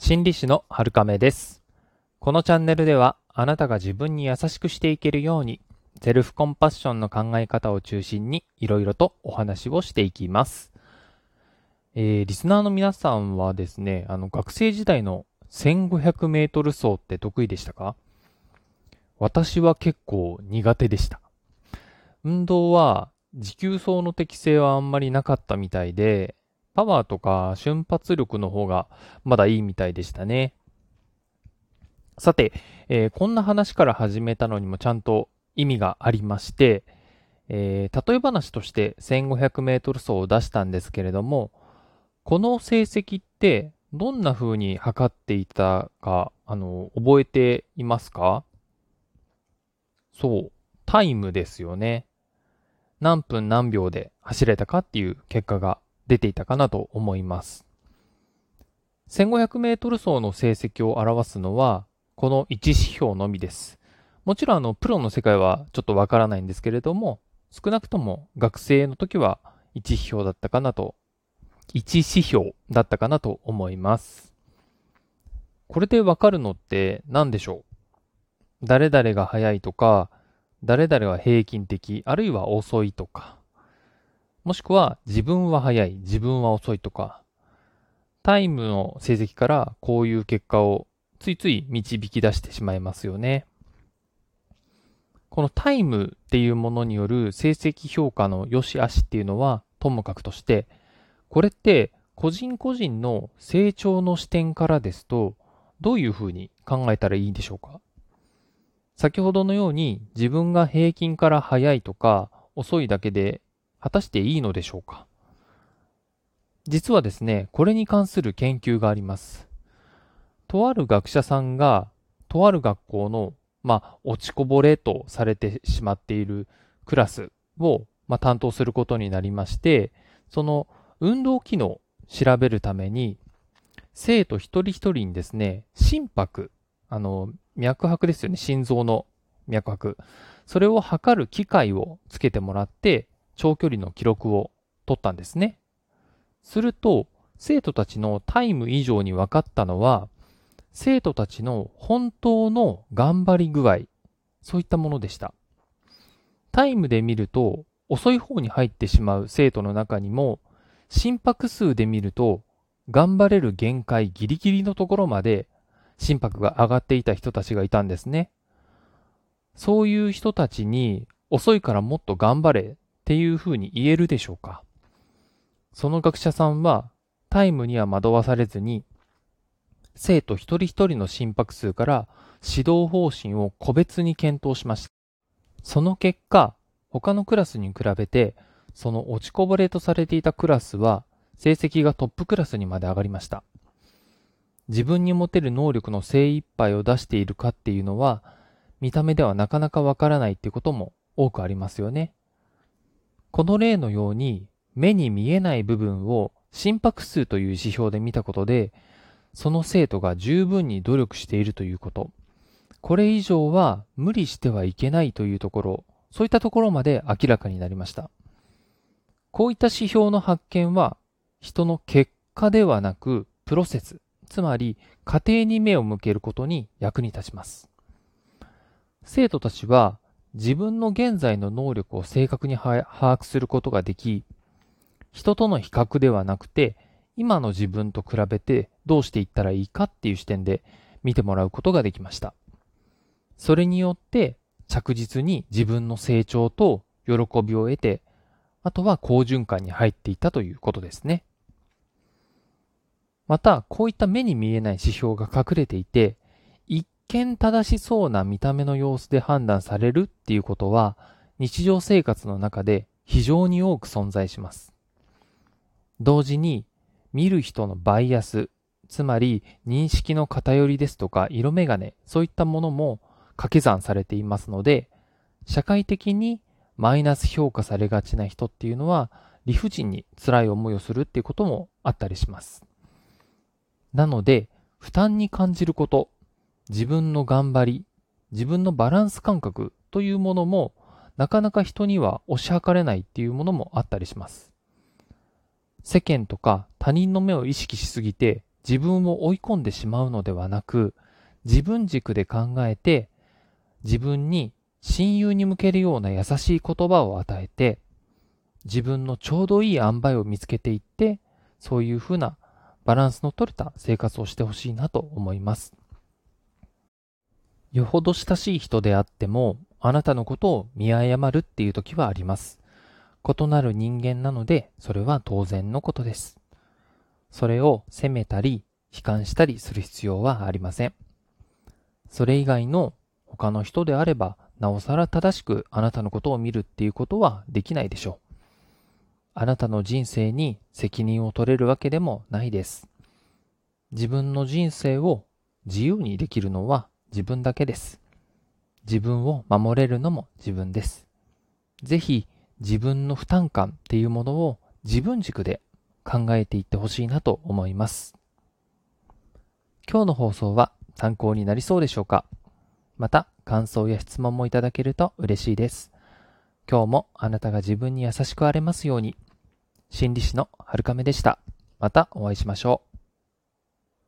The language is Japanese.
心理師の春亀です。このチャンネルではあなたが自分に優しくしていけるようにセルフコンパッションの考え方を中心にいろいろとお話をしていきます。えー、リスナーの皆さんはですね、あの学生時代の1500メートル走って得意でしたか？私は結構苦手でした。運動は持久走の適性はあんまりなかったみたいで、パワーとか瞬発力の方がまだいいみたいでしたね。さて、えーこんな話から始めたのにもちゃんと意味がありまして、えー例え話として1500メートル走を出したんですけれども、この成績ってどんな風に測っていたか、あの、覚えていますか？そう、タイムですよね。何分何秒で走れたかっていう結果が出ていたかなと思います。1500メートル走の成績を表すのは、この1指標のみです。もちろんあの、プロの世界はちょっとわからないんですけれども、少なくとも学生の時は1指標だったかなと、1指標だったかなと思います。これでわかるのって何でしょう？誰々が速いとか、誰々は平均的、あるいは遅いとか、もしくは自分は速い、自分は遅いとか、タイムの成績からこういう結果をついつい導き出してしまいますよね。このタイムっていうものによる成績評価の良し悪しっていうのはともかくとして、これって個人個人の成長の視点からですと、どういうふうに考えたらいいんでしょうか？先ほどのように自分が平均から速いとか遅いだけで果たしていいのでしょうか？実はですね、これに関する研究があります。とある学者さんが、とある学校の、まあ、落ちこぼれとされてしまっているクラスを、まあ、担当することになりまして、その運動機能を調べるために、生徒一人一人にですね、心拍、あの、脈拍ですよね、心臓の脈拍。それを測る機械をつけてもらって、長距離の記録を取ったんですね。すると、生徒たちのタイム以上に分かったのは、生徒たちの本当の頑張り具合、そういったものでした。タイムで見ると、遅い方に入ってしまう生徒の中にも、心拍数で見ると、頑張れる限界ギリギリのところまで心拍が上がっていた人たちがいたんですね。そういう人たちに遅いからもっと頑張れっていうふうに言えるでしょうか？その学者さんはタイムには惑わされずに生徒一人一人の心拍数から指導方針を個別に検討しました。その結果、他のクラスに比べてその落ちこぼれとされていたクラスは成績がトップクラスにまで上がりました。自分に持てる能力の精一杯を出しているかっていうのは、見た目ではなかなかわからないっていうことも多くありますよね。この例のように、目に見えない部分を心拍数という指標で見たことで、その生徒が十分に努力しているということ。これ以上は無理してはいけないというところ、そういったところまで明らかになりました。こういった指標の発見は、人の結果ではなくプロセス、つまり過程に目を向けることに役に立ちます。生徒たちは自分の現在の能力を正確に把握することができ、人との比較ではなくて、今の自分と比べてどうしていったらいいかっていう視点で見てもらうことができました。それによって着実に自分の成長と喜びを得て、あとは好循環に入っていたということですね。また、こういった目に見えない指標が隠れていて、見正しそうな見た目の様子で判断されるっていうことは、日常生活の中で非常に多く存在します。同時に、見る人のバイアス、つまり認識の偏りですとか色眼鏡、そういったものも掛け算されていますので、社会的にマイナス評価されがちな人っていうのは理不尽に辛い思いをするっていうこともあったりします。なので、負担に感じること、自分の頑張り、自分のバランス感覚というものもなかなか人には推し量れないっていうものもあったりします。世間とか他人の目を意識しすぎて自分を追い込んでしまうのではなく、自分軸で考えて、自分に親友に向けるような優しい言葉を与えて、自分のちょうどいい塩梅を見つけていって、そういうふうなバランスの取れた生活をしてほしいなと思います。よほど親しい人であっても、あなたのことを見誤るっていう時はあります。異なる人間なので、それは当然のことです。それを責めたり、悲観したりする必要はありません。それ以外の他の人であれば、なおさら正しくあなたのことを見るっていうことはできないでしょう。あなたの人生に責任を取れるわけでもないです。自分の人生を自由にできるのは自分だけです。自分を守れるのも自分です。ぜひ自分の負担感っていうものを自分軸で考えていってほしいなと思います。今日の放送は参考になりそうでしょうか？また感想や質問もいただけると嬉しいです。今日もあなたが自分に優しくあれますように。心理師の春亀でした。またお会いしましょう。